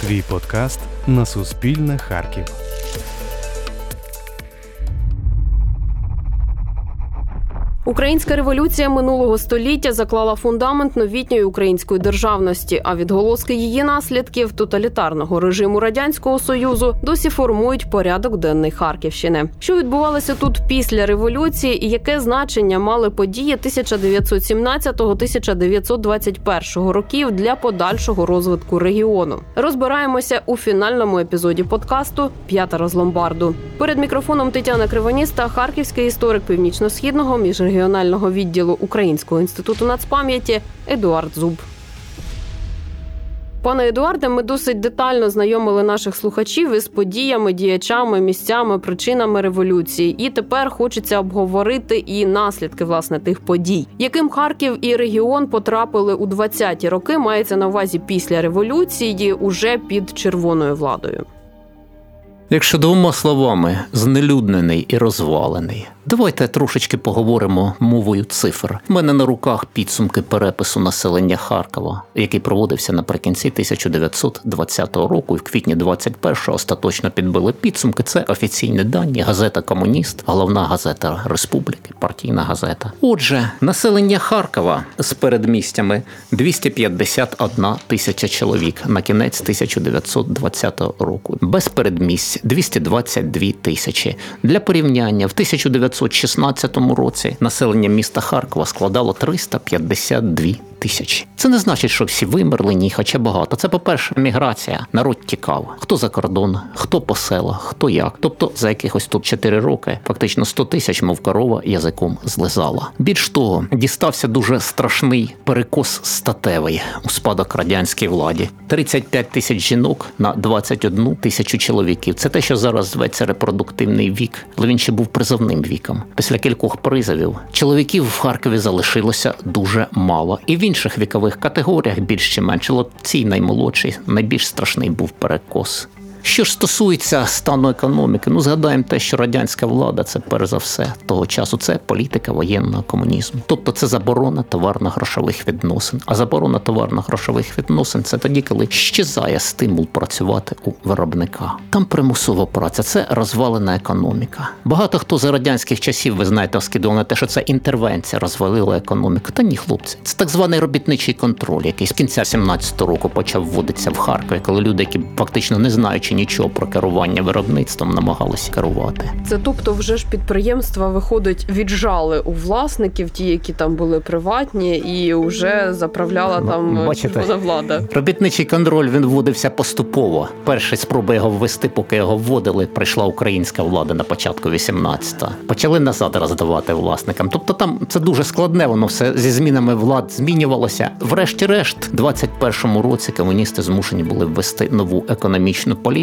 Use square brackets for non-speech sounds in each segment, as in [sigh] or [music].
Твій подкаст на Суспільне Харків. Українська революція минулого століття заклала фундамент новітньої української державності. А відголоски її наслідків тоталітарного режиму радянського союзу досі формують порядок денний Харківщини. Що відбувалося тут після революції, і яке значення мали події 1917-1921 років для подальшого розвитку регіону? Розбираємося у фінальному епізоді подкасту П'ятера з ломбарду. Перед мікрофоном Тетяна Кривоніста, харківський історик північно-східного міжрегіонального відділу Українського інституту нацпам'яті Едуард Зуб. Пане Едуарде, ми досить детально знайомили наших слухачів із подіями, діячами, місцями, причинами революції. І тепер хочеться обговорити і наслідки власне тих подій, яким Харків і регіон потрапили у 20-ті роки. Мається на увазі після революції, уже під червоною владою. Якщо двома словами знелюднений і розвалений, давайте трошечки поговоримо мовою цифр. У мене на руках підсумки перепису населення Харкова, який проводився наприкінці 1920 року, і в квітні 21-го остаточно підбили підсумки. Це офіційні дані, газета Комуніст, головна газета Республіки, партійна газета. Отже, населення Харкова з передмістями 251 тисяча чоловік на кінець 1920 року. Без передмість 222 тисячі. Для порівняння в 1916 році населення міста Харкова складало 352 тисячі. Це не значить, що всі вимерли, ні, хоча багато. Це, по-перше, міграція. Народ тікав. Хто за кордон, хто по селах, хто як. Тобто за якихось тут 4 роки фактично 100 тисяч, мов корова, язиком злизала. Більш того, дістався дуже страшний перекос статевий у спадок радянській владі. 35 тисяч жінок на 21 тисячу чоловіків. Це те, що зараз зветься репродуктивний вік, але він ще був призовним віком. Після кількох призовів чоловіків в Харкові залишилося дуже мало. І в інших вікових категоріях більш чи менше. От цій наймолодший, найбільш страшний був перекос. Що ж стосується стану економіки, ну згадаємо те, що радянська влада це перш за все того часу. Це політика воєнного комунізму, тобто це заборона товарно-грошових відносин. А заборона товарно-грошових відносин це тоді, коли щезає стимул працювати у виробника. Там примусова праця, це розвалена економіка. Багато хто за радянських часів, ви знаєте, скидував на те, що це інтервенція розвалила економіку. Та ні, хлопці, це так званий робітничий контроль, який з кінця 17-го року почав вводитися в Харкові, коли люди, які фактично не знаючи нічого про керування виробництвом, намагалися керувати. Це тобто, вже ж підприємства виходить, віджали у власників, ті, які там були приватні, і вже заправляла там Ну, е, бачите. влада. Робітничий контроль він вводився поступово. Перші спроби його ввести, поки його вводили, прийшла українська влада на початку 18-го. Почали назад роздавати власникам. Тобто там це дуже складне, воно все зі змінами влад змінювалося. Врешті-решт, в 21-му році комуністи змушені були ввести нову економічну політику,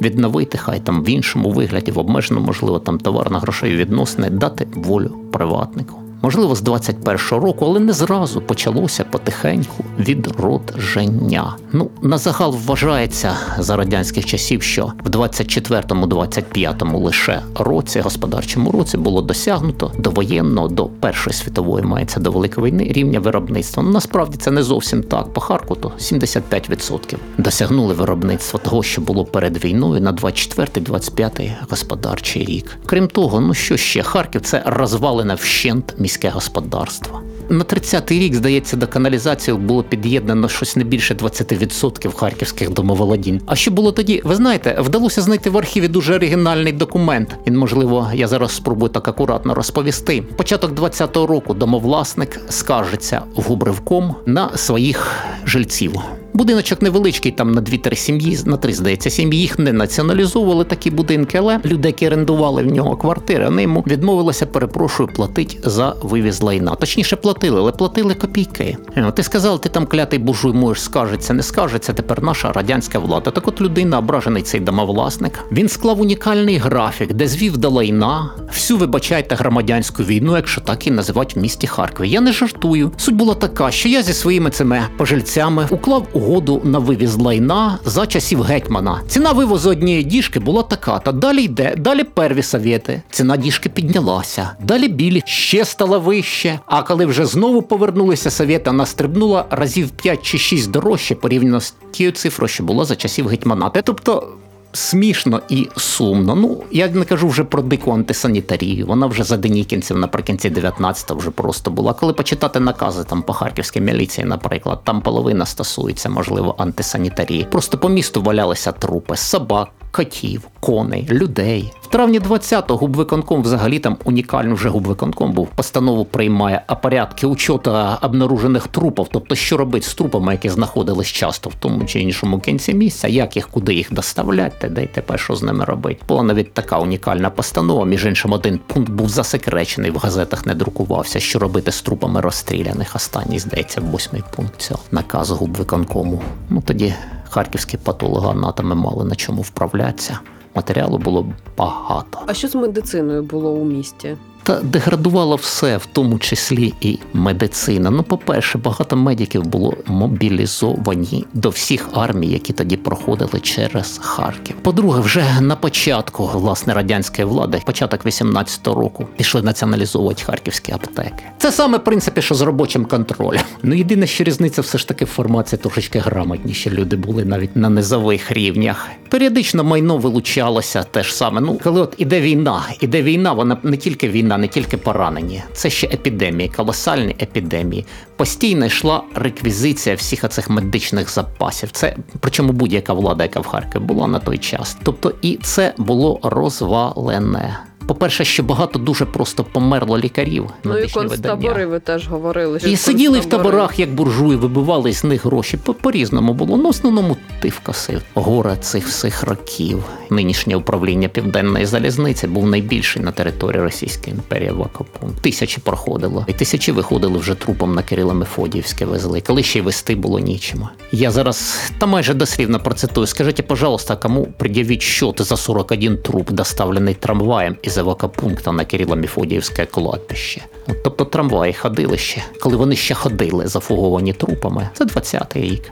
відновити хай там в іншому вигляді, в обмежено, можливо, там товарно-грошові відносини, дати волю приватнику. Можливо, з 21-го року, але не зразу почалося потихеньку відродження. Ну, на загал вважається за радянських часів, що в 24-25 лише році, господарчому році, було досягнуто до воєнного, до Першої світової мається до Великої війни рівня виробництва. Ну, насправді це не зовсім так. По Харкову 75% досягнули виробництва того, що було перед війною на 24-25 господарчий рік. Крім того, ну що ще Харків це розвалене вщент міське господарство. На 30-й рік, здається, до каналізації було під'єднано щось не більше 20% харківських домоволодінь. А що було тоді? Ви знаєте, вдалося знайти в архіві дуже оригінальний документ. Він, можливо, я зараз спробую так акуратно розповісти. Початок 20-го року домовласник скаржиться в губривком на своїх жильців. Будиночок невеличкий, там на 2-3 сім'ї, на 3, здається, сім'ї їх не націоналізовували такі будинки, але люди, які орендували в нього квартири, вони йому відмовилися, перепрошую, платить за вивіз лайна. Точніше, платили, але платили копійки. Е, Ти сказав, ти там клятий буржуй можеш скажеться, не скажеться. Тепер наша радянська влада. Так от людина, ображений цей домовласник, він склав унікальний графік, де звів до лайна всю, вибачайте, громадянську війну, якщо так і називають в місті Харкові. Я не жартую. Суть була така, що я зі своїми цими пожильцями уклав угоду угоду на вивіз лайна за часів гетьмана. Ціна вивозу однієї діжки була така. Та далі йде, далі перві совєти. Ціна діжки піднялася. Далі білі ще стала вище. А коли вже знову повернулися совєти, вона стрибнула разів 5 чи 6 дорожче порівняно з тією цифрою, що була за часів гетьмана. Тобто. Смішно і сумно. Ну я не кажу вже про дику антисанітарію. Вона вже за денікінців наприкінці 19-го вже просто була. Коли почитати накази там по харківській міліції, наприклад, там половина стосується, можливо, антисанітарії. Просто по місту валялися трупи собак, котів, коней, людей. Травні 20-го губвиконком взагалі там унікальний вже губвиконком був. Постанову приймає о порядки учота обнаружених трупів, тобто що робити з трупами, які знаходились часто в тому чи іншому кінці місця, як їх, куди їх доставляти, де й тепер що з ними робити. Була навіть така унікальна постанова. Між іншим, один пункт був засекречений, в газетах не друкувався, що робити з трупами розстріляних. Останній, здається, восьмий пункт цього наказу губвиконкому. Ну тоді харківські патологоанатоми мали на чому вправлятися. Матеріалу було багато. А що з медициною було у місті? Та деградувало все, в тому числі і медицина. Ну, по-перше, багато медиків було мобілізовані до всіх армій, які тоді проходили через Харків. По-друге, вже на початку власне радянської влади, початок 18-го року, пішли націоналізовувати харківські аптеки. Це саме в принципі, що з робочим контролем. Ну єдине, що різниця все ж таки в формації трошечки грамотніші люди були навіть на низових рівнях. Періодично майно вилучалося теж саме. Ну, коли от іде війна, іде війна, вона не тільки війна, не тільки поранені. Це ще епідемії, колосальні епідемії. Постійно йшла реквізиція всіх оцих медичних запасів. Це причому будь-яка влада, яка в Харкові була на той час. Тобто, і це було розвалене. По-перше, ще багато дуже просто померло лікарів. Ну і концтабори видання. ви теж говорили. що І сиділи в таборах, як буржуї, вибивали з них гроші. По- По-різному було. Ну, в основному тиф косив. Горе цих всіх років. Нинішнє управління Південної залізниці був найбільший на території Російської імперії вакопункт. Тисячі проходило. І тисячі виходили вже трупом на Кирило Мефодіївське везли. Коли ще й вести було нічим. Я зараз та майже дослівно процитую. Скажіть, пожалуйста, кому пред'явіть счет за 41 труп, доставлений трамваєм із евакопункта на Кирило-Міфодіївське кладбище. Тобто трамваї ходили ще, коли вони ще ходили зафуговані трупами. Це 20-й рік.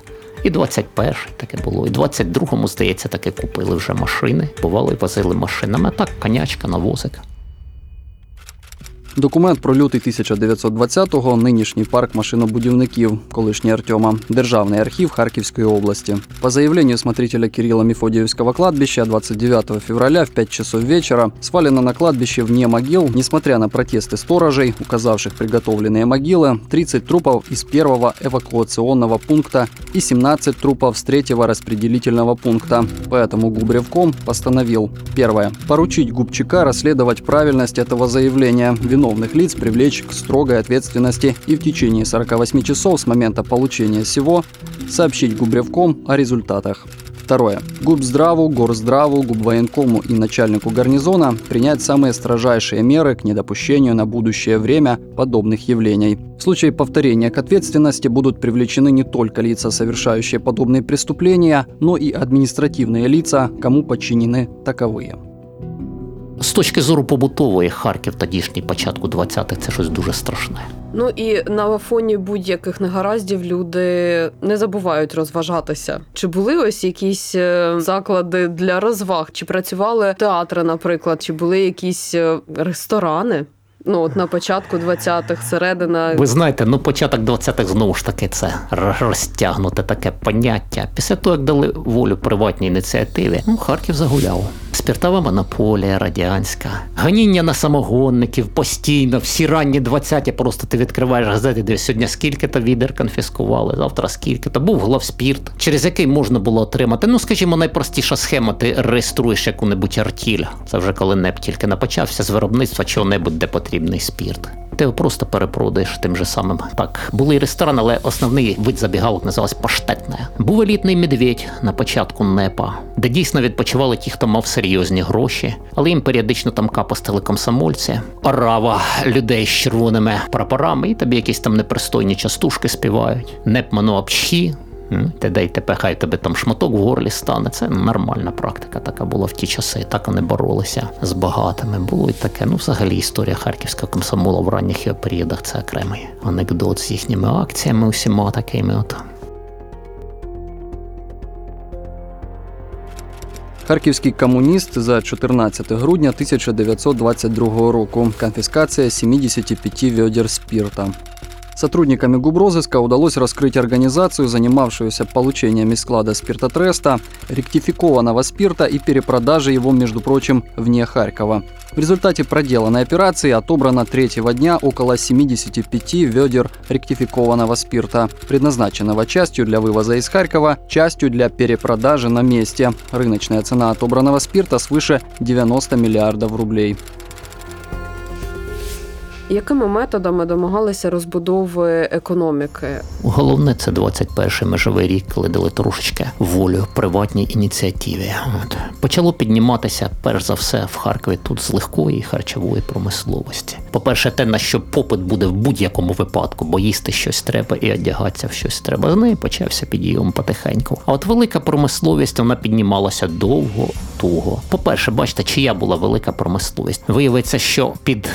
І 21-й таке було. І 22-му, здається, таки купили вже машини. Бували, возили машинами. А так, конячка, навозик. Документ про лютий 1920-го, нинішній парк машинобудівників, колишній Артема, Державний архив Харківської области. По заявлению смотрителя Кирилла Мефодиевского кладбища 29 февраля в 5 часов вечера свалено на кладбище вне могил, несмотря на протесты сторожей, указавших приготовленные могилы, 30 трупов из первого эвакуационного пункта и 17 трупов с третьего распределительного пункта. Поэтому Губревком постановил первое. Поручить Губчака расследовать правильность этого заявления, виновных лиц привлечь к строгой ответственности и в течение 48 часов с момента получения всего сообщить Губревком о результатах. Второе. Губздраву, Горздраву, Губвоенкому и начальнику гарнизона принять самые строжайшие меры к недопущению на будущее время подобных явлений. В случае повторения к ответственности будут привлечены не только лица, совершающие подобные преступления, но и административные лица, кому подчинены таковые. З точки зору побутової Харків тодішній початку 20-х це щось дуже страшне. Ну і на фоні будь-яких негараздів люди не забувають розважатися. Чи були ось якісь е, заклади для розваг? Чи працювали театри, наприклад, чи були якісь е, ресторани? Ну, от на початку 20-х, середина. Ви знаєте, ну початок 20-х знову ж таки це розтягнуте таке поняття. Після того, як дали волю приватній ініціативі, ну Харків загуляв. Спіртова монополія радянська, ганіння на самогонників постійно, всі ранні 20-ті просто ти відкриваєш газети, де сьогодні скільки-то відер конфіскували, завтра скільки-то. Був главспірт, через який можна було отримати. Ну, скажімо, найпростіша схема, ти реєструєш яку-небудь артіль. Це вже коли НЕП тільки напочався з виробництва чого-небудь, де потрібний спірт. Ти його просто перепродаєш тим же самим. Так, були ресторани, але основний вид забігалок називався паштетне. Був елітний медведь на початку НЕПа, де дійсно відпочивали ті, хто мав серйозні гроші, але їм періодично там капостили комсомольці, орава людей з червоними прапорами, і тобі якісь там непристойні частушки співають. НЕП мануапчхі, М, Ти дай тебе, хай тебе там шматок в горлі стане. Це нормальна практика така була в ті часи. Так вони боролися з багатими. Було і таке. Ну, взагалі, історія харківського комсомола в ранніх періодах це окремий анекдот з їхніми акціями, усіма такими. От. Харківський комуніст за 14 грудня 1922 року. Конфіскація 75 відер спирта. Сотрудниками губрозыска удалось раскрыть организацию, занимавшуюся получением из склада спиртотреста, ректификованного спирта и перепродажей его, между прочим, вне Харькова. В результате проделанной операции отобрано третьего дня около 75 ведер ректификованного спирта, предназначенного частью для вывоза из Харькова, частью для перепродажи на месте. Рыночная цена отобранного спирта свыше 90 миллиардов рублей. Якими методами домагалися розбудови економіки? Головне, це 21-й межовий рік, коли дали трошечки волю приватній ініціативі. От. Почало підніматися, перш за все, в Харкові тут з легкої харчової промисловості. По-перше, те, на що попит буде в будь-якому випадку, бо їсти щось треба і одягатися в щось треба. З неї почався підйом потихеньку. А от велика промисловість вона піднімалася довго, туго. По-перше, бачите, чия була велика промисловість. Виявиться, що під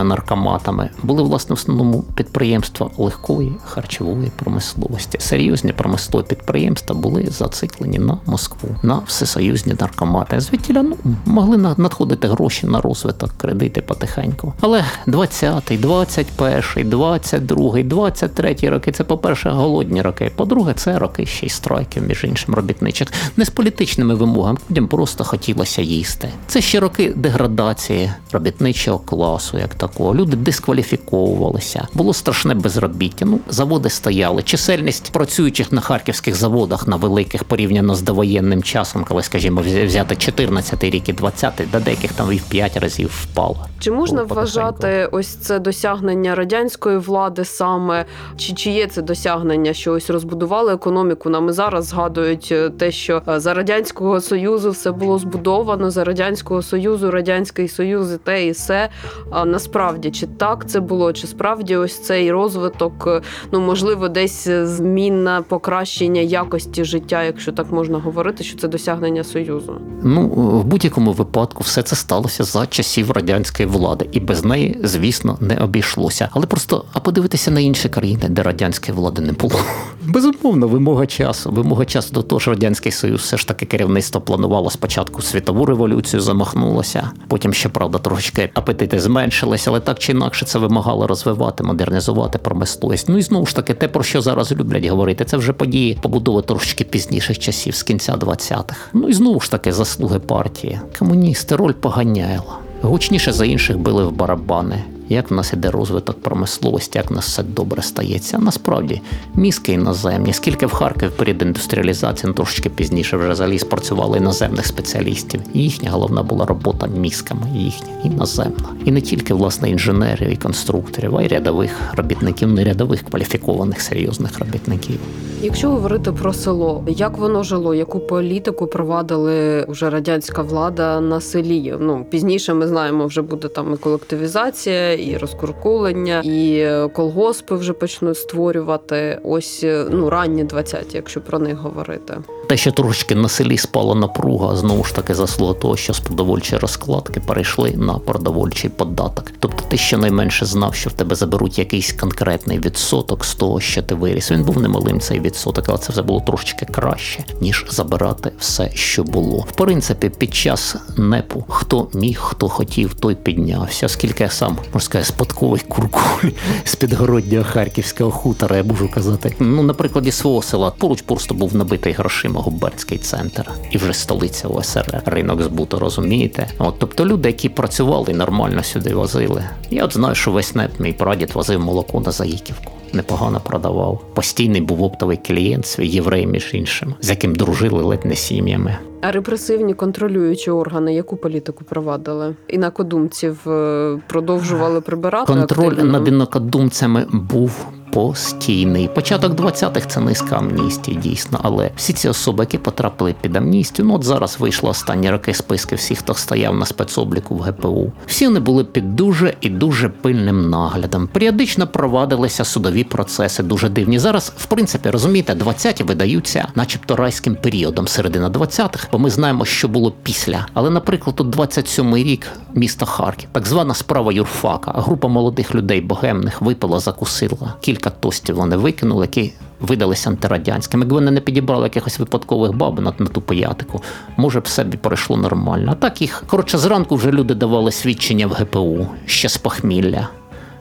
республіканськими наркоматами були власне в основному підприємства легкої харчової промисловості. Серйозні промислові підприємства були зациклені на Москву, на всесоюзні наркомати. Звідтіля ну, могли надходити гроші на розвиток, кредити потихеньку. Але 20-й, 21-й, 22-й, 23-й роки це, по-перше, голодні роки. По-друге, це роки ще й страйків, між іншим, робітничих. Не з політичними вимогами, людям просто хотілося їсти. Це ще роки деградації робітничого класу, як такого. Люди дискваліфіковувалися. Було страшне безробіття. Ну, заводи стояли. Чисельність працюючих на харківських заводах на великих порівняно з довоєнним часом, коли, скажімо, взя- взяти 14-й рік і 20-й, до деяких там і в 5 разів впало. Чи можна Було вважати ось це досягнення радянської влади саме? Чи, чи є це досягнення, що ось розбудували економіку? Нам і зараз згадують е, те, що е, за радянського союзу все було збудовано, за радянського союзу, радянський союз і те і все. А насправді чи так це було? Чи справді ось цей розвиток, е, ну можливо, десь е, змінна покращення якості життя, якщо так можна говорити, що це досягнення союзу? Ну, в будь-якому випадку все це сталося за часів радянської влади, і без неї, звісно, не обійшлося. Але просто а подивитися на інші країни, де радянської влади не було. [laughs] Безумовно, вимога часу. Вимога часу до того ж радянський союз все ж таки керівництво планувало спочатку світову революцію, замахнулося. Потім, щоправда, трошечки апетити зменшилися, але так чи інакше це вимагало розвивати, модернізувати промисловість. Ну і знову ж таки, те, про що зараз люблять говорити, це вже події побудови трошки пізніших часів, з кінця 20-х. Ну і знову ж таки заслуги партії. Комуністи роль поганяла. Гучніше за інших били в барабани. Як в нас іде розвиток промисловості, як в нас все добре стається. Насправді мізки іноземні. Скільки в Харкові перед індустріалізацією, ну, трошечки пізніше вже заліз працювали іноземних спеціалістів. Їхня головна була робота мізками, їхня іноземна. І не тільки власне інженерів і конструкторів, а й рядових робітників, не рядових кваліфікованих серйозних робітників. Якщо говорити про село, як воно жило, яку політику провадили вже радянська влада на селі? Ну пізніше ми знаємо, вже буде там і колективізація, і розкуркулення, і е, колгоспи вже почнуть створювати. Ось е, ну ранні 20-ті, якщо про них говорити. Те, що трошки на селі спала напруга, знову ж таки заслуга того, що з продовольчої розкладки перейшли на продовольчий податок. Тобто ти щонайменше знав, що в тебе заберуть якийсь конкретний відсоток з того, що ти виріс. Він був немалим цей відсоток, але це вже було трошки краще, ніж забирати все, що було. В принципі, під час непу хто міг, хто хотів, той піднявся. Оскільки я сам можна сказати, спадковий куркуль з підгороднього харківського хутора, я можу казати. Ну, на прикладі свого села поруч просто був набитий грошима губернський центр і вже столиця ОСР. Ринок збуту, розумієте? От тобто люди, які працювали нормально сюди возили. Я от знаю, що весь нет мій прадід возив молоко на Заїківку. Непогано продавав. Постійний був оптовий клієнт, свій єврей, між іншим, з яким дружили ледь не сім'ями. А репресивні контролюючі органи, яку політику провадили? Інакодумців е, продовжували прибирати Контроль активно? над інакодумцями був постійний. Початок 20-х це низка амністії, дійсно. Але всі ці особи, які потрапили під амністію, ну от зараз вийшло останні роки списки всіх, хто стояв на спецобліку в ГПУ. Всі вони були під дуже і дуже пильним наглядом. Періодично провадилися судові процеси, дуже дивні. Зараз, в принципі, розумієте, 20-ті видаються, начебто райським періодом середина 20-х, бо ми знаємо, що було після. Але, наприклад, тут 27-й рік місто Харків, так звана справа юрфака. Група молодих людей богемних випила, закусила. Кілька тостів вони викинули, які видалися антирадянськими. Якби вони не підібрали якихось випадкових баб на, на ту пиятику, може б все б пройшло нормально. А так їх коротше зранку вже люди давали свідчення в ГПУ ще з похмілля.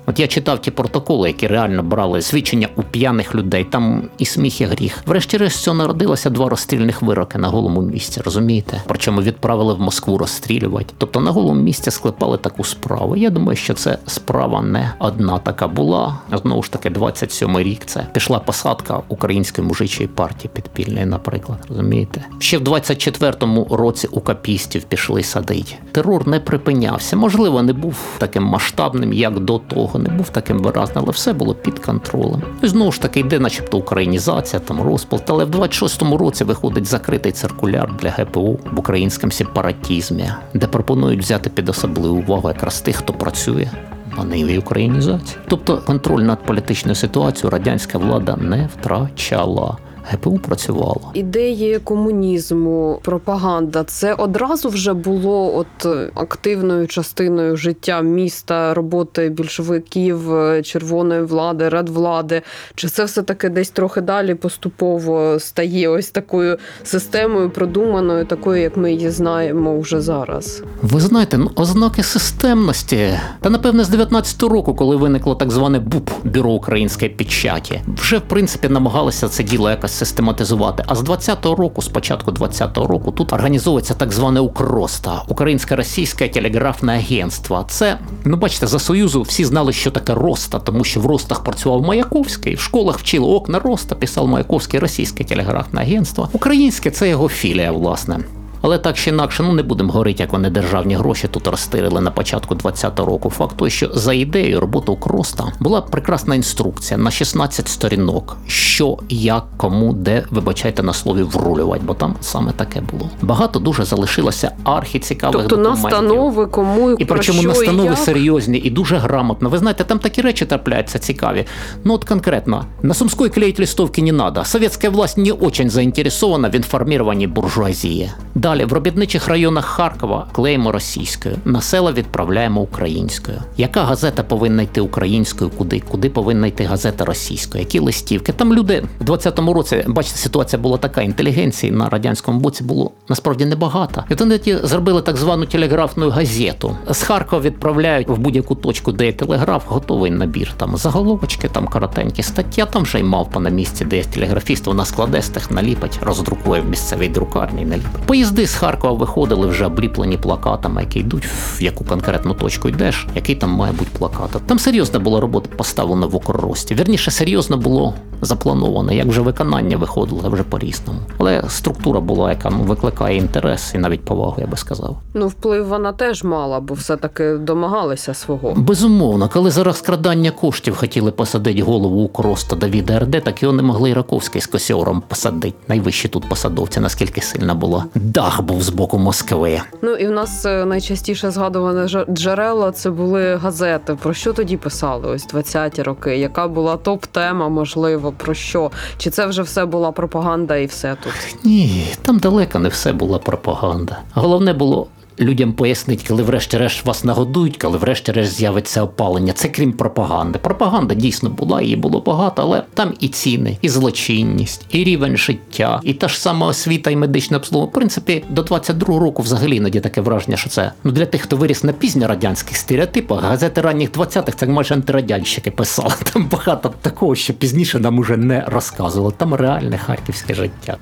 От я читав ті протоколи, які реально брали свідчення у п'яних людей. Там і сміх, і гріх. Врешті-решт цього народилося два розстрільних вироки на голому місці, розумієте? Причому відправили в Москву розстрілювати. Тобто на голому місці склепали таку справу. Я думаю, що це справа не одна така була. Знову ж таки, 27-й рік це пішла посадка української мужичої партії підпільної, наприклад. Розумієте? Ще в 24-му році у капістів пішли садити. Терор не припинявся. Можливо, не був таким масштабним, як до того, не був таким виразним, але все було під контролем. І знову ж таки йде, начебто, українізація, там розпал. Але в 26-му році виходить закритий циркуляр для ГПУ в українському сепаратізмі, де пропонують взяти під особливу увагу якраз тих, хто працює. на ниві українізації. Тобто контроль над політичною ситуацією радянська влада не втрачала. ГПУ працювало. Ідеї комунізму, пропаганда це одразу вже було от е, активною частиною життя міста, роботи більшовиків, е, червоної влади, радвлади. Чи це все таки десь трохи далі поступово стає ось такою системою продуманою, такою, як ми її знаємо вже зараз? Ви знаєте, ну, ознаки системності. Та напевне з 19-го року, коли виникло так зване БУП бюро української печаті, вже в принципі намагалися це діло якось систематизувати. А з 20-го року, з початку 20-го року, тут організовується так зване УКРОСТА Українське російське телеграфне агентство. Це ну бачите, за союзу всі знали, що таке Роста, тому що в Ростах працював Маяковський, в школах вчили окна Роста, писав Маяковський російське телеграфне агентство. Українське це його філія, власне. Але так чи інакше, ну не будемо говорити, як вони державні гроші тут розтирили на початку 20-го року. Факт той, що за ідеєю роботи Кроста була прекрасна інструкція на 16 сторінок, що, як, кому, де, вибачайте на слові, врулювати, бо там саме таке було. Багато дуже залишилося архіцікавих Тобто документів. настанови, кому І про причому і настанови як? серйозні і дуже грамотно. Ви знаєте, там такі речі трапляються цікаві. Ну от конкретно, на Сумской клеить листовки не надо. Советская власть не очень заинтересована в інформуванні буржуазії. Далі в робітничих районах Харкова клеїмо російською, на села відправляємо українською. Яка газета повинна йти українською? Куди? Куди повинна йти газета російською? Які листівки? Там люди в 20-му році, бачите, ситуація була така. Інтелігенції на радянському боці було насправді небагато. І вони зробили так звану телеграфну газету. З Харкова відправляють в будь-яку точку, де є телеграф, готовий набір. Там заголовочки, там коротенькі стаття, там вже й мавпа на місці, де є телеграфіст, вона складе з тих наліпить, роздрукує в місцевій друкарні наліпить. Поїзди з Харкова виходили вже обліплені плакатами, які йдуть в яку конкретну точку йдеш, який там має бути плакат. Там серйозна була робота поставлена в Укррості. Вірніше, серйозно було заплановано, як вже виконання виходило вже по-різному. Але структура була, яка ну, викликає інтерес і навіть повагу, я би сказав. Ну, вплив вона теж мала, бо все-таки домагалися свого. Безумовно, коли за розкрадання коштів хотіли посадити голову Укроста Давіда РД, так його не могли і Раковський з Косьором посадити. Найвищі тут посадовці, наскільки сильна була. Дах був з боку Москви. Ну і в нас е, найчастіше згадуване джерела це були газети. Про що тоді писали? Ось 20-ті роки. Яка була топ-тема, можливо, про що? Чи це вже все була пропаганда і все тут? Ні, там далеко не все була пропаганда. Головне було. Людям пояснити, коли врешті-решт вас нагодують, коли врешті-решт з'явиться опалення. Це крім пропаганди. Пропаганда дійсно була, її було багато, але там і ціни, і злочинність, і рівень життя, і та ж сама освіта і медичне обслуговування. В принципі, до 22-го року взагалі іноді таке враження, що це ну для тих, хто виріс на пізньорадянських стереотипах, газети ранніх 20-х це майже антирадянщики писали. Там багато такого, що пізніше нам уже не розказували. Там реальне харківське життя.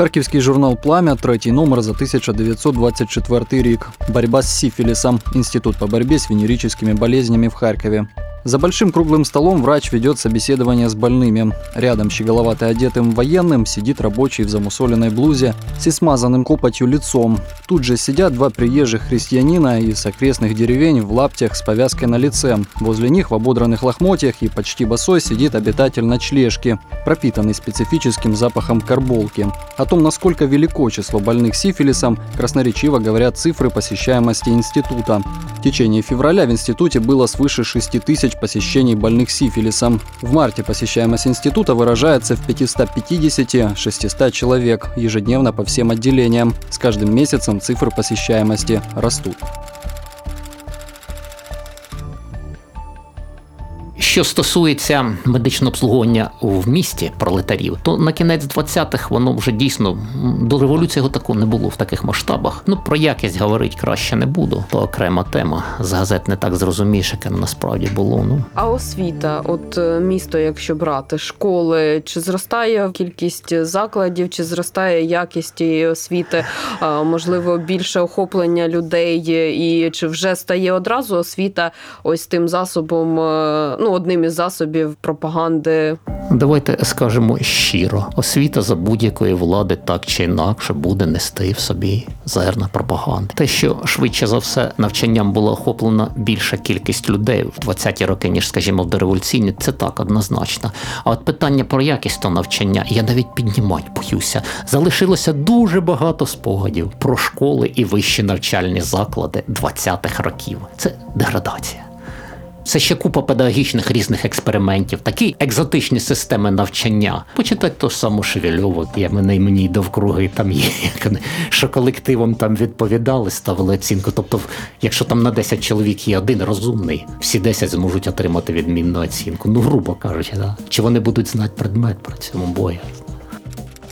Харківський журнал Пламя, третій номер за 1924 рік. Борьба з сифилисом. Институт по борьбе с венерическими болезнями в Харькове. За большим круглым столом врач ведет собеседование с больными. Рядом щеголовато одетым военным сидит рабочий в замусоленной блузе с смазанным копотью лицом. Тут же сидят два приезжих христианина из окрестных деревень в лаптях с повязкой на лице. Возле них в ободранных лохмотьях и почти босой сидит обитатель ночлежки, пропитанный специфическим запахом карболки. О том, насколько велико число больных сифилисом, красноречиво говорят цифры посещаемости института. В течение февраля в институте было свыше 6 тысяч посещений больных сифилисом. В марте посещаемость института выражается в 550-600 человек ежедневно по всем отделениям. С каждым месяцем цифры посещаемости растут. Що стосується медичного обслуговування в місті пролетарів, то на кінець 20-х воно вже дійсно до революції його такого не було в таких масштабах. Ну про якість говорити краще не буду. То окрема тема. З газет не так зрозумієш, яке насправді було. Ну А освіта, от е, місто, якщо брати школи, чи зростає кількість закладів, чи зростає якість тієї освіти? Можливо, більше охоплення людей, е, і чи вже стає одразу освіта ось тим засобом, е, ну одним із засобів пропаганди Давайте скажемо щиро: освіта за будь-якої влади так чи інакше буде нести в собі зерна пропаганди. Те, що швидше за все навчанням була охоплена більша кількість людей в 20-ті роки, ніж, скажімо, в дореволюційні, це так однозначно. А от питання про якість того навчання я навіть піднімати боюся. Залишилося дуже багато спогадів про школи і вищі навчальні заклади 20-х років. Це деградація. Це ще купа педагогічних різних експериментів, такі екзотичні системи навчання. Почитати то ж саму Шевельову, я мене мені довкруги там є, що колективом там відповідали, ставили оцінку. Тобто, якщо там на 10 чоловік є один розумний, всі 10 зможуть отримати відмінну оцінку. Ну, грубо кажучи, да? чи вони будуть знати предмет про цьому бою?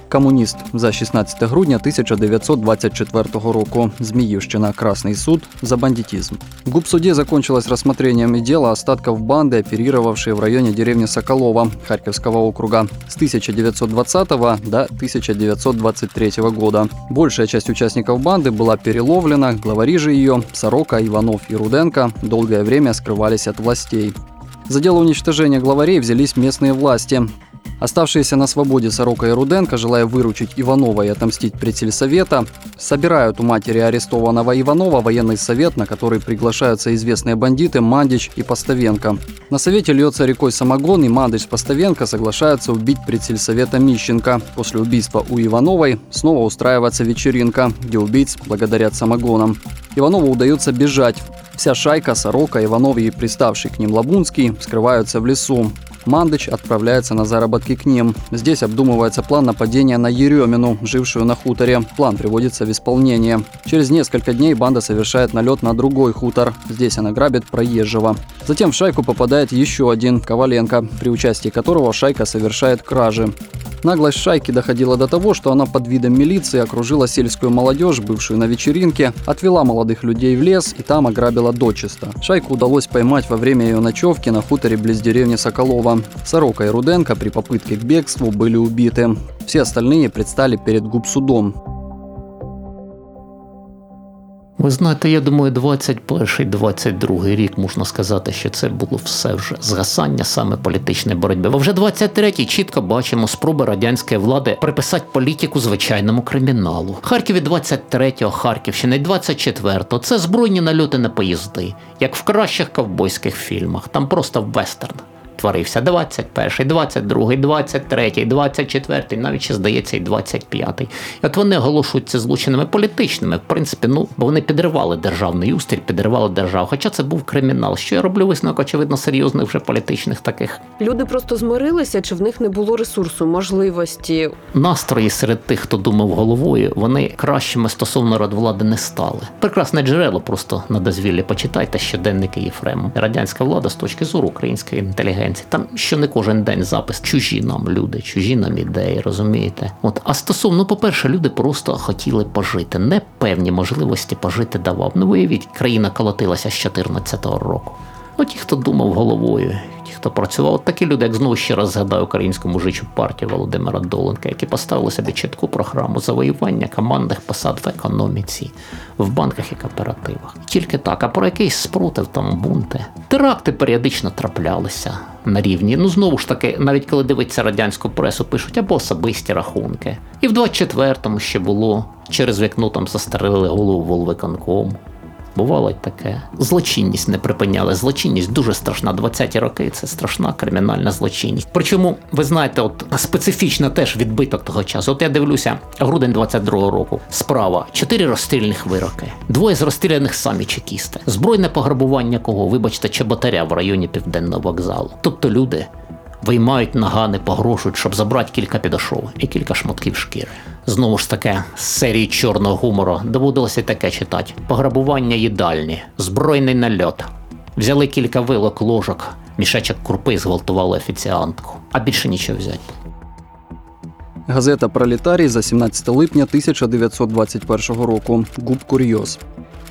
Комуніст за 16 грудня 1924 року. Зміївщина. Красный суд за бандитизм. В губсуде закончилось рассмотрением дела остатков банды, оперировавшей в районе деревни Соколова Харьковского округа с 1920 до 1923 года. Большая часть участников банды была переловлена, главари же ее, Сорока, Иванов и Руденко, долгое время скрывались от властей. За дело уничтожения главарей взялись местные власти. Оставшиеся на свободе Сорока и Руденко, желая выручить Иванова и отомстить предсельсовета, собирают у матери арестованного Иванова военный совет, на который приглашаются известные бандиты Мандич и Поставенко. На совете льется рекой самогон, и Мандич с Поставенко соглашаются убить предсельсовета Мищенко. После убийства у Ивановой снова устраивается вечеринка, где убийц благодарят самогоном. Иванову удается бежать. Вся шайка, Сорока, Иванов и приставший к ним Лабунский скрываются в лесу. Мандыч отправляется на заработки к ним. Здесь обдумывается план нападения на Еремину, жившую на хуторе. План приводится в исполнение. Через несколько дней банда совершает налет на другой хутор. Здесь она грабит проезжего. Затем в шайку попадает еще один, Коваленко, при участии которого шайка совершает кражи. Наглость шайки доходила до того, что она под видом милиции окружила сельскую молодежь, бывшую на вечеринке, отвела молодых людей в лес и там ограбила дочисто. Шайку удалось поймать во время ее ночевки на хуторе близ деревни Соколова. Сорока и Руденко при попытке к бегству были убиты. Все остальные предстали перед губсудом. Ви знаєте, я думаю, 21-22 рік можна сказати, що це було все вже згасання саме політичної боротьби. Бо вже 23-й чітко бачимо спроби радянської влади приписати політику звичайному криміналу. Харкові 23-го, Харківщини 24-го – це збройні нальоти на поїзди, як в кращих ковбойських фільмах. Там просто вестерн. Творився 21-й, 22-й, 23-й, 24-й, навіть ще здається, і 25-й. І от вони оголошують це злочинами політичними, в принципі, ну бо вони підривали державний устрій, підривали державу. Хоча це був кримінал. Що я роблю висновок, очевидно, серйозних вже політичних таких люди просто змирилися, чи в них не було ресурсу, можливості. настрої серед тих, хто думав головою, вони кращими стосовно радвлади не стали. Прекрасне джерело просто на дозвіллі почитайте щоденники Єфрему. Радянська влада з точки зору української інтелігенції. Там що не кожен день запис чужі нам люди, чужі нам ідеї, розумієте? От а стосовно, по-перше, люди просто хотіли пожити. Не певні можливості пожити давав. Ну виявіть, країна колотилася з 14-го року. Ну, ті, хто думав головою, ті, хто працював, такі люди, як знову ще раз згадаю українську мужичу партію Володимира Доленка, які поставили собі чітку програму завоювання командних посад в економіці, в банках і кооперативах. Тільки так, а про якийсь спротив там бунти. Теракти періодично траплялися на рівні. Ну знову ж таки, навіть коли дивиться радянську пресу, пишуть або особисті рахунки. І в 24-му ще було через вікно там застрелили голову волвиконкому. Бувало й таке. Злочинність не припиняли. Злочинність дуже страшна. 20-ті роки це страшна кримінальна злочинність. Причому, ви знаєте, от специфічно теж відбиток того часу. От я дивлюся, грудень 22-го року. Справа: чотири розстрільних вироки, двоє з розстріляних самі чекісти, збройне пограбування кого, вибачте, чеботаря в районі південного вокзалу. Тобто люди. Виймають нагани, погрошують, щоб забрати кілька підошов і кілька шматків шкіри. Знову ж таке, з серії чорного гумору доводилося таке читати: пограбування їдальні, збройний нальот, Взяли кілька вилок, ложок, мішечок курпи зґвалтували офіціантку. А більше нічого взяти. Газета Пролетарій за 17 липня 1921 року. Губ Курьез.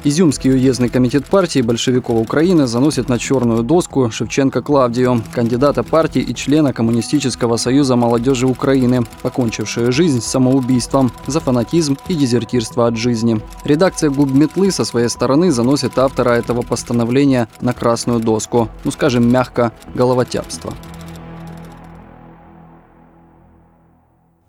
Изюмский уездный комитет партии большевиков Украины заносит на черную доску Шевченко Клавдию, кандидата партии и члена Коммунистического союза молодежи Украины, покончившую жизнь самоубийством за фанатизм и дезертирство от жизни. Редакция Губ Метлы со своей стороны заносит автора этого постановления на красную доску, ну скажем мягко, головотяпство.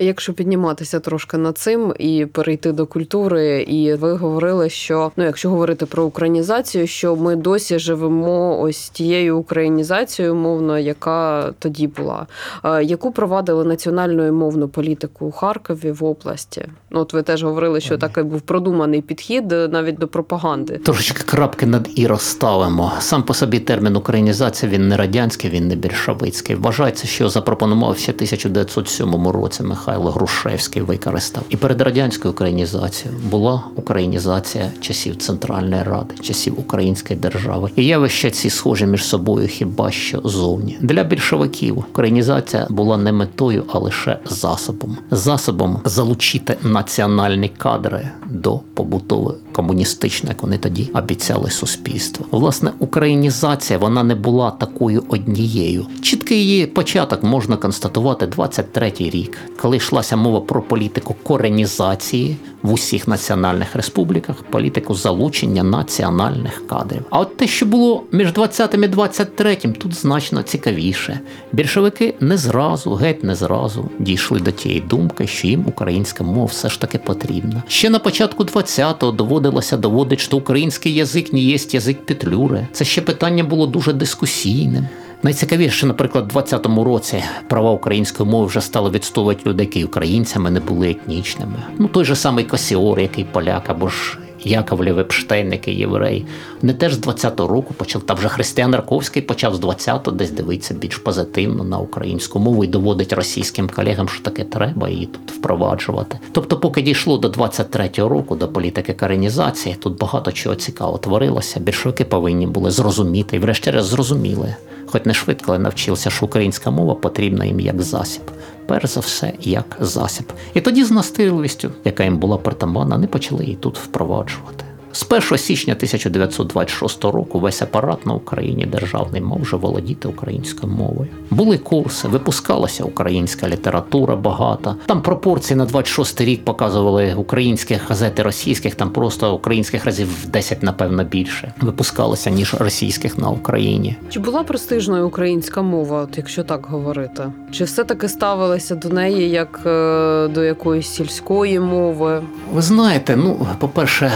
Якщо підніматися трошки над цим і перейти до культури, і ви говорили, що ну, якщо говорити про українізацію, що ми досі живемо ось тією українізацією, мовно, яка тоді була, Е, яку провадили національну і мовну політику у Харкові в області. Ну, от ви теж говорили, що такий був продуманий підхід е, навіть до пропаганди. Трошечки крапки над і розставимо. Сам по собі термін українізація він не радянський, він не більшовицький. Вважається, що запропонував ще в 1907 році Михайло Грушевський використав. І перед радянською українізацією була українізація часів Центральної Ради, часів Української держави. І явища ці схожі між собою хіба що зовні. Для більшовиків українізація була не метою, а лише засобом. Засобом залучити національні кадри до побутови комуністичної, як вони тоді обіцяли суспільству. Власне, українізація вона не була такою однією. Чіткий її початок можна констатувати 23-й рік, коли йшлася мова про політику коренізації в усіх національних республіках, політику залучення національних кадрів. А от те, що було між 20-м і 23-м, тут значно цікавіше. Більшовики не зразу, геть не зразу дійшли до тієї думки, що їм українська мова все ж таки потрібна. Ще на початку 20-го доводилося доводити, що український язик не є язик Петлюри. Це ще питання було дуже дискусійним. Найцікавіше, наприклад, у 20-му році права української мови вже стали відстоювати люди, які українцями не були етнічними. Ну той же самий Косіор, який поляк, або ж Яковлєв Епштейн, який єврей. Не теж з 20-го року почав. Та вже Християн Раковський почав з 20-го десь дивитися більш позитивно на українську мову і доводить російським колегам, що таке треба її тут впроваджувати. Тобто, поки дійшло до 23-го року, до політики каренізації, тут багато чого цікавого творилося. Більшовики повинні були зрозуміти і, врешті-решт, зрозуміли. Хоч не швидко, але навчився, що українська мова потрібна їм як засіб. Перш за все, як засіб. І тоді з настирливістю, яка їм була притаманна, не почали її тут впроваджувати. З 1 січня 1926 року весь апарат на Україні державний мав вже володіти українською мовою. Були курси, випускалася українська література багата. Там пропорції на 26 рік показували українських газет і російських, там просто українських разів в 10, напевно, більше випускалося, ніж російських на Україні. Чи була престижною українська мова, от якщо так говорити? Чи все-таки ставилися до неї як е, до якоїсь сільської мови? Ви знаєте, ну, по-перше,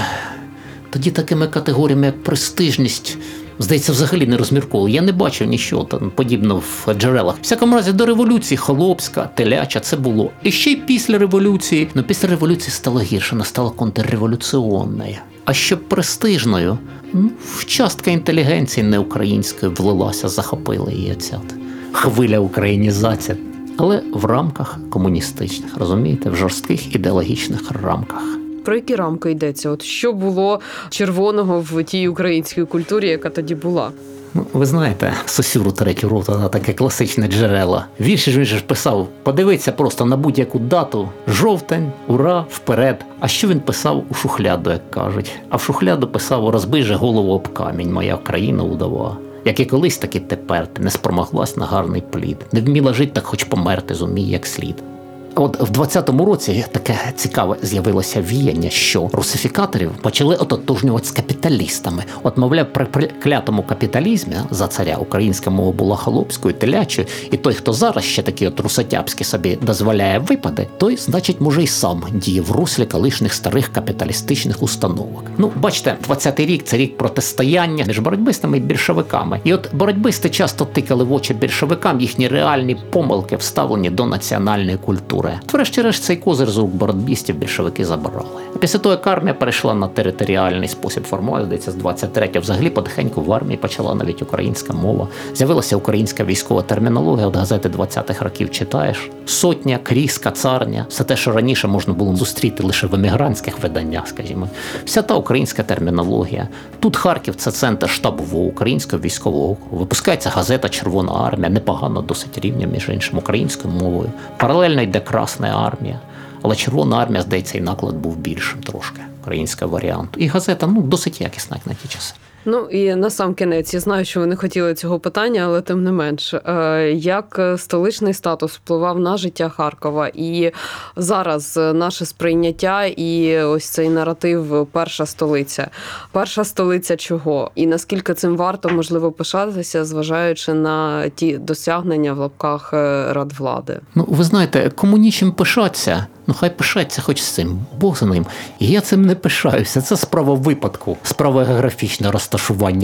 тоді такими категоріями, як престижність, здається, взагалі не розмірковували. Я не бачив нічого там подібного в джерелах. В всякому разі, до революції холопська, теляча це було. І ще й після революції. Ну, після революції стало гірше, вона стала контрреволюціонною. А щоб престижною, ну, частка інтелігенції неукраїнської влилася, захопила її ця хвиля українізації. Але в рамках комуністичних, розумієте, в жорстких ідеологічних рамках. Про які рамки йдеться? От що було червоного в тій українській культурі, яка тоді була? Ну, ви знаєте, Сосюру третю роту на таке класичне джерело. Вірші ж він же писав: подивиться просто на будь-яку дату. Жовтень, ура, вперед. А що він писав у шухляду, як кажуть? А в шухляду писав розбий же голову об камінь, моя країна удова. Як і колись, так і тепер ти не спромоглась на гарний плід. Не вміла жити, так хоч померти зумій як слід. От в 20-му році таке цікаве з'явилося віяння, що русифікаторів почали ототожнювати з капіталістами. От, мовляв, при клятому капіталізмі за царя українська мова була холопською, телячою, і той, хто зараз ще такі от русатяпські собі дозволяє випади, той, значить, може й сам діє в руслі колишніх старих капіталістичних установок. Ну, бачите, 20-й рік це рік протистояння між боротьбистами і більшовиками. І от боротьбисти часто тикали в очі більшовикам їхні реальні помилки, вставлені до національної культури. Культури. Врешті-решт цей козир з рук боротбістів більшовики забрали. Після того, як армія перейшла на територіальний спосіб формування, здається, з 23-го, взагалі потихеньку в армії почала навіть українська мова. З'явилася українська військова термінологія. От газети 20-х років читаєш. Сотня, кріс, кацарня, все те, що раніше можна було зустріти лише в емігрантських виданнях, скажімо. Вся та українська термінологія. Тут Харків це центр штабового українського військового округу. Випускається газета Червона армія, непогано досить рівня, між іншим, українською мовою. Паралельно йде Красна армія. Але Червона армія, здається, і наклад був більшим трошки. Українська варіант. І газета ну досить якісна, як на ті часи. Ну і на сам кінець я знаю, що ви не хотіли цього питання, але тим не менш, е, як столичний статус впливав на життя Харкова, і зараз наше сприйняття і ось цей наратив перша столиця. Перша столиця чого? І наскільки цим варто можливо пишатися, зважаючи на ті досягнення в лапках е, радвлади? Ну, ви знаєте, кому нічим пишатися, ну хай пишаться хоч з цим, Бог за ним. Я цим не пишаюся. Це справа випадку, справа географічного розташування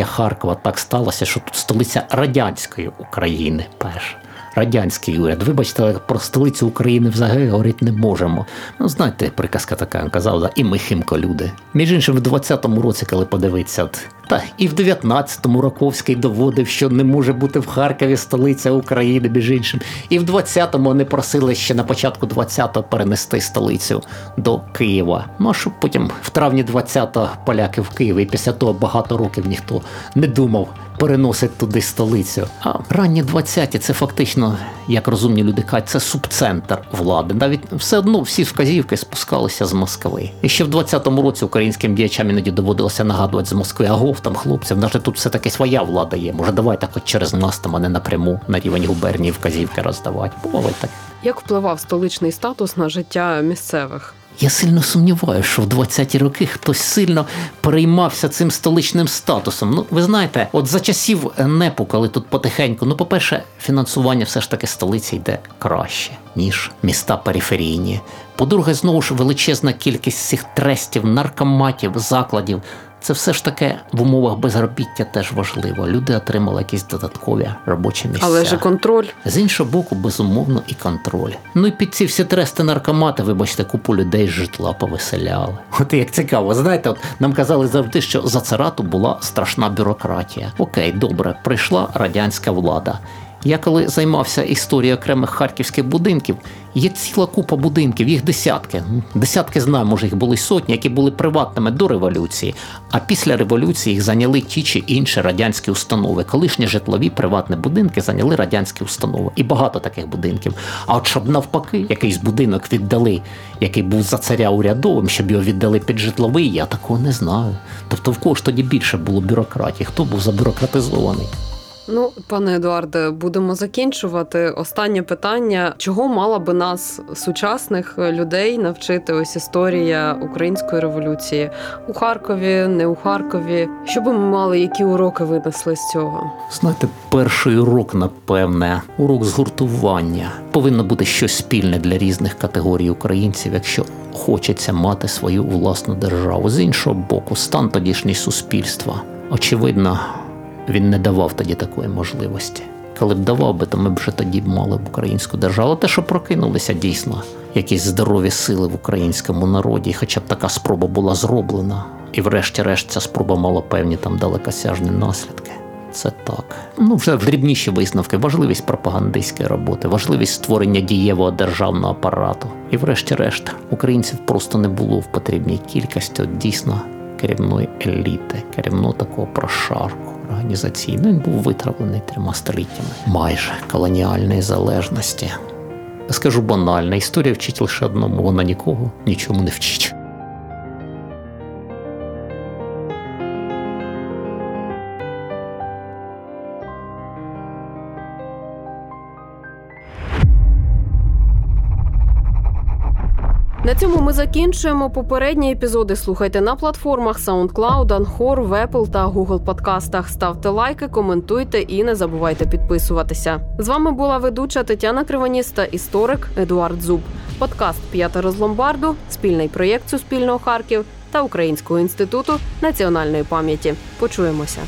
Харкова. Так сталося, що тут столиця радянської України перша. Радянський уряд. Вибачте, але про столицю України взагалі говорити не можемо. Ну, знаєте, приказка така казав, да, і ми химко люди. Між іншим, в 20-му році, коли подивитися, та і в 19-му Раковський доводив, що не може бути в Харкові столиця України, між іншим. І в 20-му вони просили ще на початку 20-го перенести столицю до Києва. Ну а щоб потім в травні 20-го поляки в Києві, і після того багато років ніхто не думав переносить туди столицю. А ранні 20-ті це фактично, як розумні люди кажуть, це субцентр влади. Навіть все одно всі вказівки спускалися з Москви. І ще в 20-му році українським діячам іноді доводилося нагадувати з Москви, агов там хлопців, навіть тут все таки своя влада є. Може, давайте хоч через нас там, а не напряму на рівень губернії вказівки роздавати. Бувало так. Як впливав столичний статус на життя місцевих? Я сильно сумніваюся, що в 20-ті роки хтось сильно переймався цим столичним статусом. Ну, ви знаєте, от за часів НЕПу, коли тут потихеньку, ну, по-перше, фінансування все ж таки столиці йде краще, ніж міста периферійні. По-друге, знову ж величезна кількість цих трестів, наркоматів, закладів. Це все ж таки в умовах безробіття теж важливо. Люди отримали якісь додаткові робочі місця. Але ж контроль. З іншого боку, безумовно, і контроль. Ну і під ці всі трести наркомати, вибачте, купу людей з житла повеселяли. [laughs] От як цікаво, знаєте, от нам казали завжди, що за царату була страшна бюрократія. Окей, добре, прийшла радянська влада. Я коли займався історією окремих харківських будинків, є ціла купа будинків, їх десятки. Десятки знаю, може їх були сотні, які були приватними до революції. А після революції їх зайняли ті чи інші радянські установи. Колишні житлові приватні будинки зайняли радянські установи. І багато таких будинків. А от щоб навпаки, якийсь будинок віддали, який був за царя урядовим, щоб його віддали під житловий, я такого не знаю. Тобто в кого ж тоді більше було бюрократії, хто був забюрократизований? Ну, пане Едуарде, будемо закінчувати. Останнє питання: чого мала би нас, сучасних людей, навчити ось історія української революції у Харкові, не у Харкові? Що би ми мали, які уроки винесли з цього? Знаєте, перший урок, напевне, урок згуртування. Повинно бути щось спільне для різних категорій українців, якщо хочеться мати свою власну державу. З іншого боку, стан тодішній суспільства. Очевидно, він не давав тоді такої можливості. Коли б давав би, то ми б вже тоді мали б українську державу. Те, що прокинулися дійсно якісь здорові сили в українському народі, хоча б така спроба була зроблена, і врешті-решт ця спроба мала певні там далекосяжні наслідки. Це так. Ну, вже дрібніші висновки, важливість пропагандистської роботи, важливість створення дієвого державного апарату. І врешті-решт, українців просто не було в потрібній кількості от дійсно керівної еліти, керівного такого прошарку організаційно. Він був витравлений трьома століттями майже колоніальної залежності. Скажу банально, історія вчить лише одному, вона нікого нічому не вчить. На цьому ми закінчуємо. Попередні епізоди слухайте на платформах SoundCloud, Anchor, Apple та Google подкастах. Ставте лайки, коментуйте і не забувайте підписуватися. З вами була ведуча Тетяна Криваніс та історик Едуард Зуб. Подкаст П'ятеро з ломбарду, спільний проєкт Суспільного Харків та Українського інституту національної пам'яті. Почуємося.